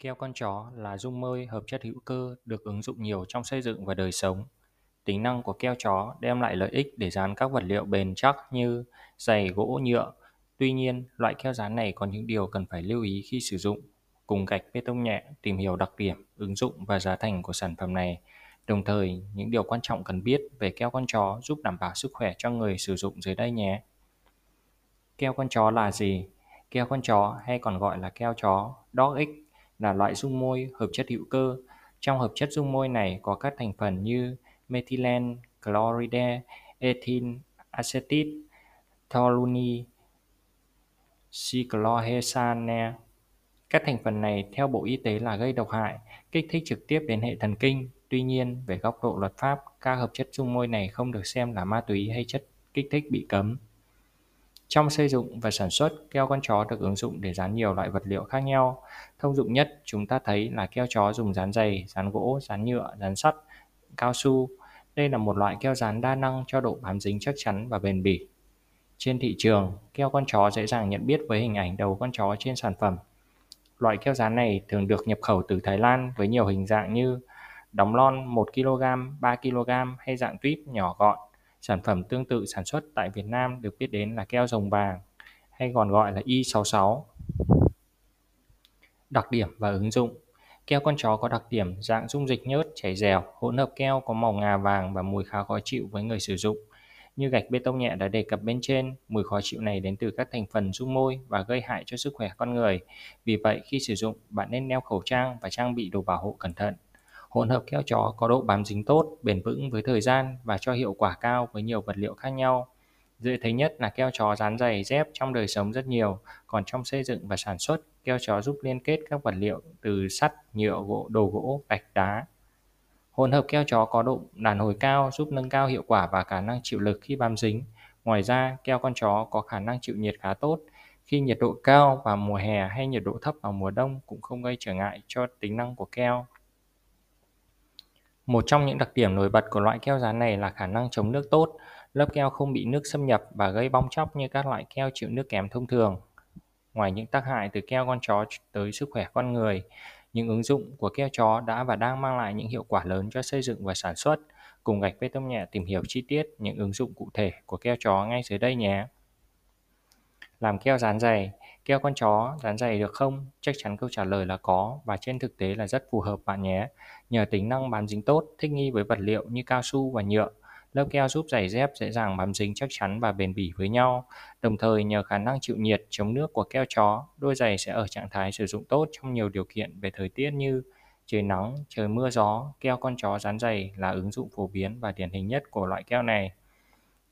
Keo con chó là dung môi hợp chất hữu cơ được ứng dụng nhiều trong xây dựng và đời sống. Tính năng của keo chó đem lại lợi ích để dán các vật liệu bền chắc như giày, gỗ, nhựa. Tuy nhiên, loại keo dán này có những điều cần phải lưu ý khi sử dụng. Cùng gạch bê tông nhẹ tìm hiểu đặc điểm, ứng dụng và giá thành của sản phẩm này. Đồng thời, những điều quan trọng cần biết về keo con chó giúp đảm bảo sức khỏe cho người sử dụng dưới đây nhé. Keo con chó là gì? Keo con chó hay còn gọi là keo chó, dog egg là loại dung môi hợp chất hữu cơ. Trong hợp chất dung môi này có các thành phần như methylene, chloride, ethyl acetate, toluene, cyclohexane. Các thành phần này theo Bộ Y tế là gây độc hại, kích thích trực tiếp đến hệ thần kinh. Tuy nhiên, về góc độ luật pháp, các hợp chất dung môi này không được xem là ma túy hay chất kích thích bị cấm. Trong xây dựng và sản xuất, keo con chó được ứng dụng để dán nhiều loại vật liệu khác nhau. Thông dụng nhất chúng ta thấy là keo chó dùng dán giày, dán gỗ, dán nhựa, dán sắt, cao su. Đây là một loại keo dán đa năng cho độ bám dính chắc chắn và bền bỉ. Trên thị trường, keo con chó dễ dàng nhận biết với hình ảnh đầu con chó trên sản phẩm. Loại keo dán này thường được nhập khẩu từ Thái Lan với nhiều hình dạng như đóng lon 1 kg, 3 kg hay dạng tuyếp nhỏ gọn. Sản phẩm tương tự sản xuất tại Việt Nam được biết đến là keo rồng vàng hay còn gọi là Y66. Đặc điểm và ứng dụng Keo con chó có đặc điểm dạng dung dịch nhớt, chảy dẻo, hỗn hợp keo có màu ngà vàng và mùi khá khó chịu với người sử dụng. Như gạch bê tông nhẹ đã đề cập bên trên, mùi khó chịu này đến từ các thành phần dung môi và gây hại cho sức khỏe con người. Vì vậy, khi sử dụng, bạn nên đeo khẩu trang và trang bị đồ bảo hộ cẩn thận. Hỗn hợp keo chó có độ bám dính tốt, bền vững với thời gian và cho hiệu quả cao với nhiều vật liệu khác nhau. Dễ thấy nhất là keo chó dán giày dép trong đời sống rất nhiều, còn trong xây dựng và sản xuất, keo chó giúp liên kết các vật liệu từ sắt, nhựa, gỗ, đồ gỗ, gạch đá. Hỗn hợp keo chó có độ đàn hồi cao giúp nâng cao hiệu quả và khả năng chịu lực khi bám dính. Ngoài ra, keo con chó có khả năng chịu nhiệt khá tốt. Khi nhiệt độ cao vào mùa hè hay nhiệt độ thấp vào mùa đông cũng không gây trở ngại cho tính năng của keo. Một trong những đặc điểm nổi bật của loại keo dán này là khả năng chống nước tốt. Lớp keo không bị nước xâm nhập và gây bong chóc như các loại keo chịu nước kém thông thường. Ngoài những tác hại từ keo con chó tới sức khỏe con người, những ứng dụng của keo chó đã và đang mang lại những hiệu quả lớn cho xây dựng và sản xuất. Cùng gạch bê tông nhẹ tìm hiểu chi tiết những ứng dụng cụ thể của keo chó ngay dưới đây nhé. Làm keo dán dày keo con chó dán giày được không? Chắc chắn câu trả lời là có và trên thực tế là rất phù hợp bạn nhé. Nhờ tính năng bám dính tốt, thích nghi với vật liệu như cao su và nhựa, lớp keo giúp giày dép dễ dàng bám dính chắc chắn và bền bỉ với nhau. Đồng thời nhờ khả năng chịu nhiệt, chống nước của keo chó, đôi giày sẽ ở trạng thái sử dụng tốt trong nhiều điều kiện về thời tiết như trời nắng, trời mưa gió, keo con chó dán giày là ứng dụng phổ biến và điển hình nhất của loại keo này.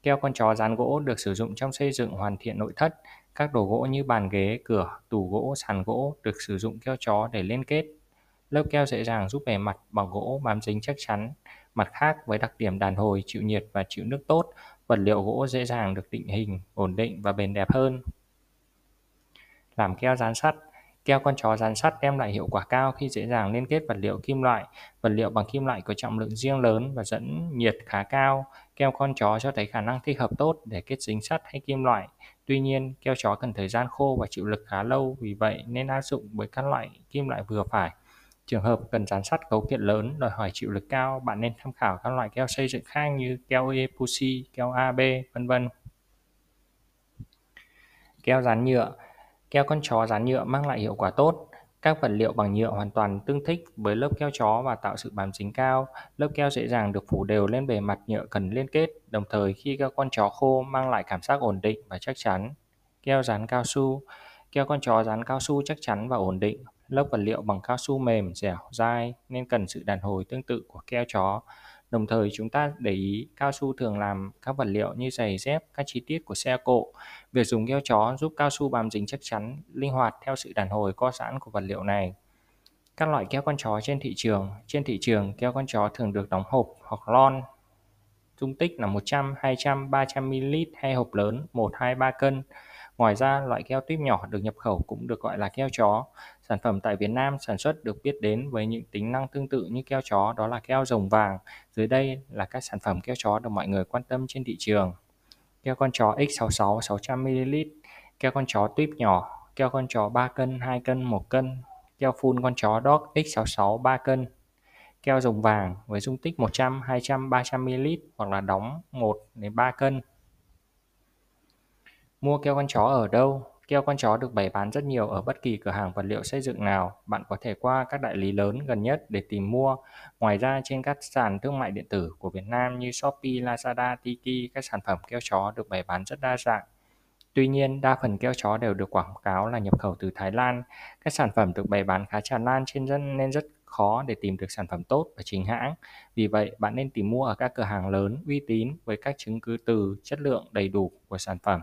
Keo con chó dán gỗ được sử dụng trong xây dựng hoàn thiện nội thất. Các đồ gỗ như bàn ghế, cửa, tủ gỗ, sàn gỗ được sử dụng keo chó để liên kết. Lớp keo dễ dàng giúp bề mặt bằng gỗ bám dính chắc chắn. Mặt khác, với đặc điểm đàn hồi, chịu nhiệt và chịu nước tốt, vật liệu gỗ dễ dàng được định hình, ổn định và bền đẹp hơn. Làm keo dán sắt Keo con chó dán sắt đem lại hiệu quả cao khi dễ dàng liên kết vật liệu kim loại. Vật liệu bằng kim loại có trọng lượng riêng lớn và dẫn nhiệt khá cao. Keo con chó cho thấy khả năng thích hợp tốt để kết dính sắt hay kim loại. Tuy nhiên, keo chó cần thời gian khô và chịu lực khá lâu, vì vậy nên áp dụng với các loại kim loại vừa phải. Trường hợp cần dán sắt cấu kiện lớn, đòi hỏi chịu lực cao, bạn nên tham khảo các loại keo xây dựng khác như keo epoxy, keo AB, vân vân. Keo dán nhựa Keo con chó dán nhựa mang lại hiệu quả tốt. Các vật liệu bằng nhựa hoàn toàn tương thích với lớp keo chó và tạo sự bám dính cao. Lớp keo dễ dàng được phủ đều lên bề mặt nhựa cần liên kết, đồng thời khi các con chó khô mang lại cảm giác ổn định và chắc chắn. Keo dán cao su Keo con chó dán cao su chắc chắn và ổn định. Lớp vật liệu bằng cao su mềm, dẻo, dai nên cần sự đàn hồi tương tự của keo chó. Đồng thời chúng ta để ý cao su thường làm các vật liệu như giày dép, các chi tiết của xe cộ. Việc dùng keo chó giúp cao su bám dính chắc chắn, linh hoạt theo sự đàn hồi co giãn của vật liệu này. Các loại keo con chó trên thị trường Trên thị trường, keo con chó thường được đóng hộp hoặc lon dung tích là 100, 200, 300ml hay hộp lớn 1, 2, 3 cân. Ngoài ra, loại keo tuyếp nhỏ được nhập khẩu cũng được gọi là keo chó. Sản phẩm tại Việt Nam sản xuất được biết đến với những tính năng tương tự như keo chó đó là keo rồng vàng. Dưới đây là các sản phẩm keo chó được mọi người quan tâm trên thị trường. Keo con chó X66 600ml, keo con chó tuyếp nhỏ, keo con chó 3 cân, 2 cân, 1 cân, keo phun con chó Dog X66 3 cân, keo rồng vàng với dung tích 100, 200, 300ml hoặc là đóng 1 đến 3 cân. Mua keo con chó ở đâu? Keo con chó được bày bán rất nhiều ở bất kỳ cửa hàng vật liệu xây dựng nào. Bạn có thể qua các đại lý lớn gần nhất để tìm mua. Ngoài ra trên các sàn thương mại điện tử của Việt Nam như Shopee, Lazada, Tiki, các sản phẩm keo chó được bày bán rất đa dạng. Tuy nhiên, đa phần keo chó đều được quảng cáo là nhập khẩu từ Thái Lan. Các sản phẩm được bày bán khá tràn lan trên dân nên rất khó để tìm được sản phẩm tốt và chính hãng. Vì vậy, bạn nên tìm mua ở các cửa hàng lớn, uy tín với các chứng cứ từ chất lượng đầy đủ của sản phẩm.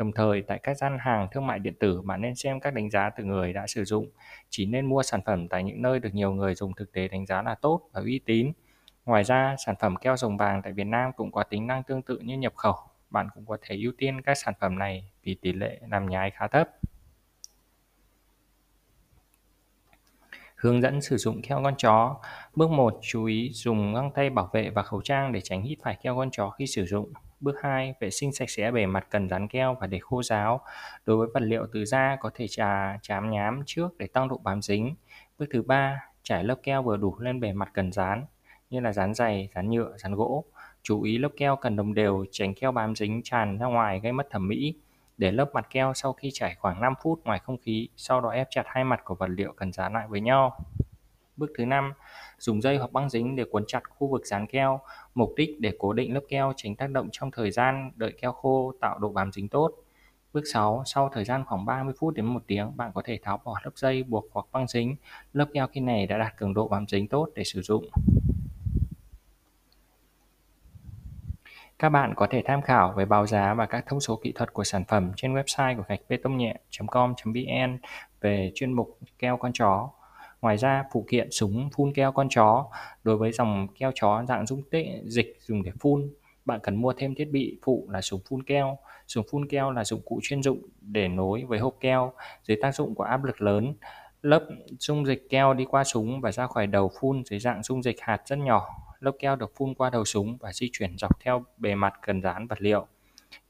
Đồng thời, tại các gian hàng thương mại điện tử, bạn nên xem các đánh giá từ người đã sử dụng. Chỉ nên mua sản phẩm tại những nơi được nhiều người dùng thực tế đánh giá là tốt và uy tín. Ngoài ra, sản phẩm keo rồng vàng tại Việt Nam cũng có tính năng tương tự như nhập khẩu. Bạn cũng có thể ưu tiên các sản phẩm này vì tỷ lệ làm nhái khá thấp. Hướng dẫn sử dụng keo con chó. Bước 1. Chú ý dùng găng tay bảo vệ và khẩu trang để tránh hít phải keo con chó khi sử dụng. Bước 2. Vệ sinh sạch sẽ bề mặt cần dán keo và để khô ráo. Đối với vật liệu từ da có thể trà chám nhám trước để tăng độ bám dính. Bước thứ ba, trải lớp keo vừa đủ lên bề mặt cần dán, như là dán dày, dán nhựa, dán gỗ. Chú ý lớp keo cần đồng đều, tránh keo bám dính tràn ra ngoài gây mất thẩm mỹ. Để lớp mặt keo sau khi trải khoảng 5 phút ngoài không khí, sau đó ép chặt hai mặt của vật liệu cần dán lại với nhau. Bước thứ năm, dùng dây hoặc băng dính để cuốn chặt khu vực dán keo, mục đích để cố định lớp keo tránh tác động trong thời gian đợi keo khô tạo độ bám dính tốt. Bước 6, sau thời gian khoảng 30 phút đến 1 tiếng, bạn có thể tháo bỏ lớp dây buộc hoặc băng dính. Lớp keo khi này đã đạt cường độ bám dính tốt để sử dụng. Các bạn có thể tham khảo về báo giá và các thông số kỹ thuật của sản phẩm trên website của gạch bê tông nhẹ.com.vn về chuyên mục keo con chó. Ngoài ra, phụ kiện súng phun keo con chó đối với dòng keo chó dạng dung tích dịch dùng để phun, bạn cần mua thêm thiết bị phụ là súng phun keo. Súng phun keo là dụng cụ chuyên dụng để nối với hộp keo. Dưới tác dụng của áp lực lớn, lớp dung dịch keo đi qua súng và ra khỏi đầu phun dưới dạng dung dịch hạt rất nhỏ lớp keo được phun qua đầu súng và di chuyển dọc theo bề mặt cần dán vật liệu.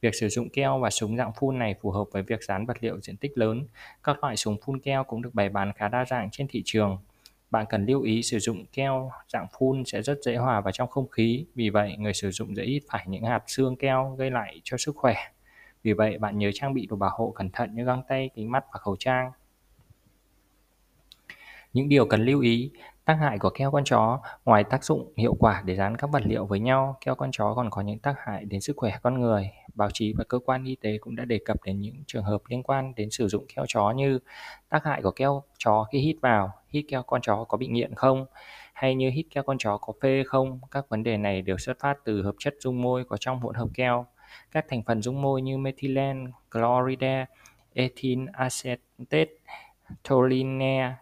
Việc sử dụng keo và súng dạng phun này phù hợp với việc dán vật liệu diện tích lớn. Các loại súng phun keo cũng được bày bán khá đa dạng trên thị trường. Bạn cần lưu ý sử dụng keo dạng phun sẽ rất dễ hòa vào trong không khí, vì vậy người sử dụng dễ ít phải những hạt xương keo gây lại cho sức khỏe. Vì vậy bạn nhớ trang bị đồ bảo hộ cẩn thận như găng tay, kính mắt và khẩu trang. Những điều cần lưu ý, Tác hại của keo con chó Ngoài tác dụng hiệu quả để dán các vật liệu với nhau, keo con chó còn có những tác hại đến sức khỏe con người. Báo chí và cơ quan y tế cũng đã đề cập đến những trường hợp liên quan đến sử dụng keo chó như tác hại của keo chó khi hít vào, hít keo con chó có bị nghiện không, hay như hít keo con chó có phê không. Các vấn đề này đều xuất phát từ hợp chất dung môi có trong hỗn hợp keo. Các thành phần dung môi như methylene, chloride, ethyl acetate, toluene,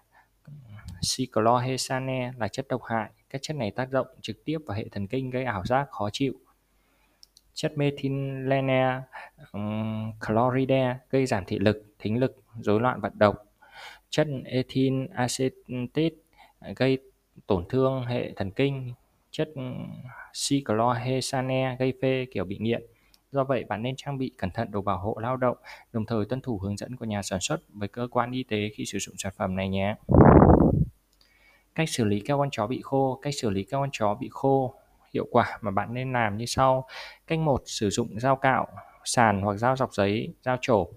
Cyclohexane là chất độc hại. Các chất này tác động trực tiếp vào hệ thần kinh gây ảo giác khó chịu. Chất methylene um, chloride gây giảm thị lực, thính lực, rối loạn vận động. Chất ethyl acetate gây tổn thương hệ thần kinh. Chất cyclohexane gây phê kiểu bị nghiện. Do vậy, bạn nên trang bị cẩn thận đồ bảo hộ lao động, đồng thời tuân thủ hướng dẫn của nhà sản xuất với cơ quan y tế khi sử dụng sản phẩm này nhé. Cách xử lý keo con chó bị khô Cách xử lý keo con chó bị khô hiệu quả mà bạn nên làm như sau. Cách 1. Sử dụng dao cạo, sàn hoặc dao dọc giấy, dao trổ.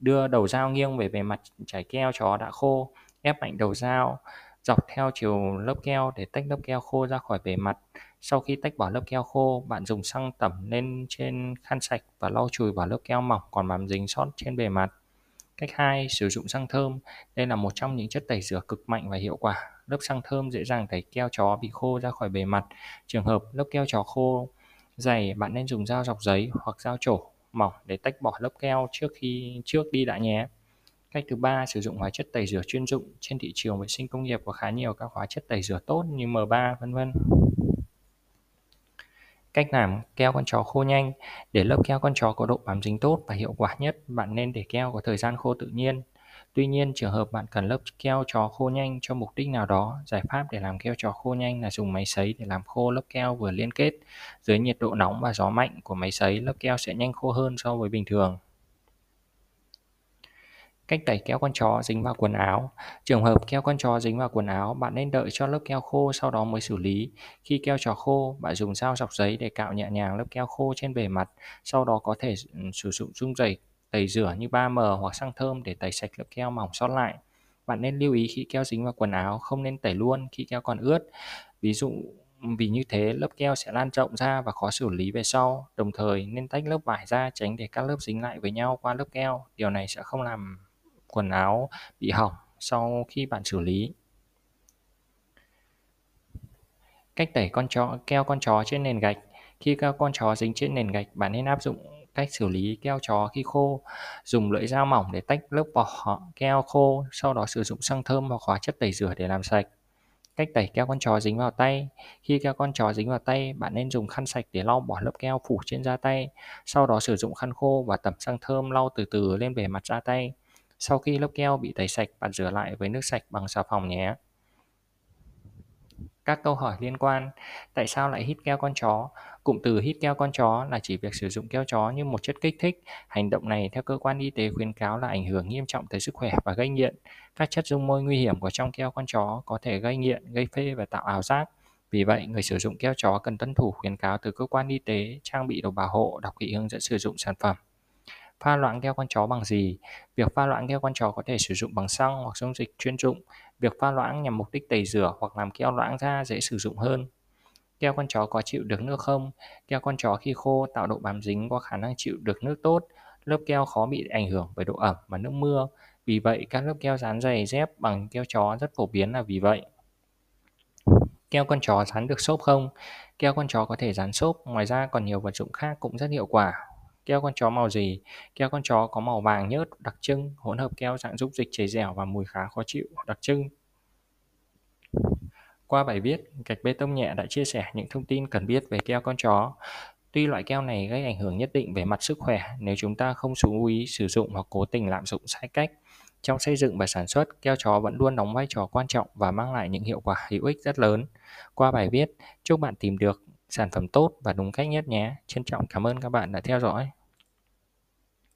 Đưa đầu dao nghiêng về bề mặt trái keo chó đã khô. Ép mạnh đầu dao dọc theo chiều lớp keo để tách lớp keo khô ra khỏi bề mặt. Sau khi tách bỏ lớp keo khô, bạn dùng xăng tẩm lên trên khăn sạch và lau chùi vào lớp keo mỏng còn bám dính sót trên bề mặt. Cách 2. Sử dụng xăng thơm. Đây là một trong những chất tẩy rửa cực mạnh và hiệu quả. Lớp xăng thơm dễ dàng tẩy keo chó bị khô ra khỏi bề mặt. Trường hợp lớp keo chó khô dày, bạn nên dùng dao dọc giấy hoặc dao trổ mỏng để tách bỏ lớp keo trước khi trước đi đã nhé. Cách thứ ba, sử dụng hóa chất tẩy rửa chuyên dụng. Trên thị trường vệ sinh công nghiệp có khá nhiều các hóa chất tẩy rửa tốt như M3 vân vân. Cách làm keo con chó khô nhanh Để lớp keo con chó có độ bám dính tốt và hiệu quả nhất, bạn nên để keo có thời gian khô tự nhiên. Tuy nhiên, trường hợp bạn cần lớp keo chó khô nhanh cho mục đích nào đó, giải pháp để làm keo chó khô nhanh là dùng máy sấy để làm khô lớp keo vừa liên kết. Dưới nhiệt độ nóng và gió mạnh của máy sấy, lớp keo sẽ nhanh khô hơn so với bình thường. Cách tẩy keo con chó dính vào quần áo. Trường hợp keo con chó dính vào quần áo, bạn nên đợi cho lớp keo khô sau đó mới xử lý. Khi keo chó khô, bạn dùng dao dọc giấy để cạo nhẹ nhàng lớp keo khô trên bề mặt. Sau đó có thể ừ, sử dụng dung dịch tẩy rửa như 3M hoặc xăng thơm để tẩy sạch lớp keo mỏng sót lại. Bạn nên lưu ý khi keo dính vào quần áo, không nên tẩy luôn khi keo còn ướt. Ví dụ ừ, vì như thế lớp keo sẽ lan rộng ra và khó xử lý về sau. Đồng thời nên tách lớp vải ra tránh để các lớp dính lại với nhau qua lớp keo. Điều này sẽ không làm quần áo bị hỏng sau khi bạn xử lý. Cách tẩy con chó keo con chó trên nền gạch. Khi keo con chó dính trên nền gạch, bạn nên áp dụng cách xử lý keo chó khi khô. Dùng lưỡi dao mỏng để tách lớp vỏ keo khô, sau đó sử dụng xăng thơm hoặc hóa chất tẩy rửa để làm sạch. Cách tẩy keo con chó dính vào tay. Khi keo con chó dính vào tay, bạn nên dùng khăn sạch để lau bỏ lớp keo phủ trên da tay. Sau đó sử dụng khăn khô và tẩm xăng thơm lau từ từ lên bề mặt da tay. Sau khi lớp keo bị tẩy sạch, bạn rửa lại với nước sạch bằng xà phòng nhé. Các câu hỏi liên quan Tại sao lại hít keo con chó? Cụm từ hít keo con chó là chỉ việc sử dụng keo chó như một chất kích thích. Hành động này theo cơ quan y tế khuyến cáo là ảnh hưởng nghiêm trọng tới sức khỏe và gây nghiện. Các chất dung môi nguy hiểm của trong keo con chó có thể gây nghiện, gây phê và tạo ảo giác. Vì vậy, người sử dụng keo chó cần tuân thủ khuyến cáo từ cơ quan y tế, trang bị đồ bảo hộ, đọc kỹ hướng dẫn sử dụng sản phẩm. Pha loãng keo con chó bằng gì? Việc pha loãng keo con chó có thể sử dụng bằng xăng hoặc dung dịch chuyên dụng. Việc pha loãng nhằm mục đích tẩy rửa hoặc làm keo loãng ra dễ sử dụng hơn. Keo con chó có chịu được nước không? Keo con chó khi khô tạo độ bám dính có khả năng chịu được nước tốt. Lớp keo khó bị ảnh hưởng bởi độ ẩm và nước mưa. Vì vậy, các lớp keo dán dày dép bằng keo chó rất phổ biến là vì vậy. Keo con chó dán được xốp không? Keo con chó có thể dán xốp, ngoài ra còn nhiều vật dụng khác cũng rất hiệu quả. Keo con chó màu gì? Keo con chó có màu vàng nhớt đặc trưng, hỗn hợp keo dạng dung dịch chảy dẻo và mùi khá khó chịu đặc trưng. Qua bài viết, gạch bê tông nhẹ đã chia sẻ những thông tin cần biết về keo con chó. Tuy loại keo này gây ảnh hưởng nhất định về mặt sức khỏe nếu chúng ta không chú ý sử dụng hoặc cố tình lạm dụng sai cách. Trong xây dựng và sản xuất, keo chó vẫn luôn đóng vai trò quan trọng và mang lại những hiệu quả hữu ích rất lớn. Qua bài viết, chúc bạn tìm được sản phẩm tốt và đúng cách nhất nhé. Trân trọng cảm ơn các bạn đã theo dõi.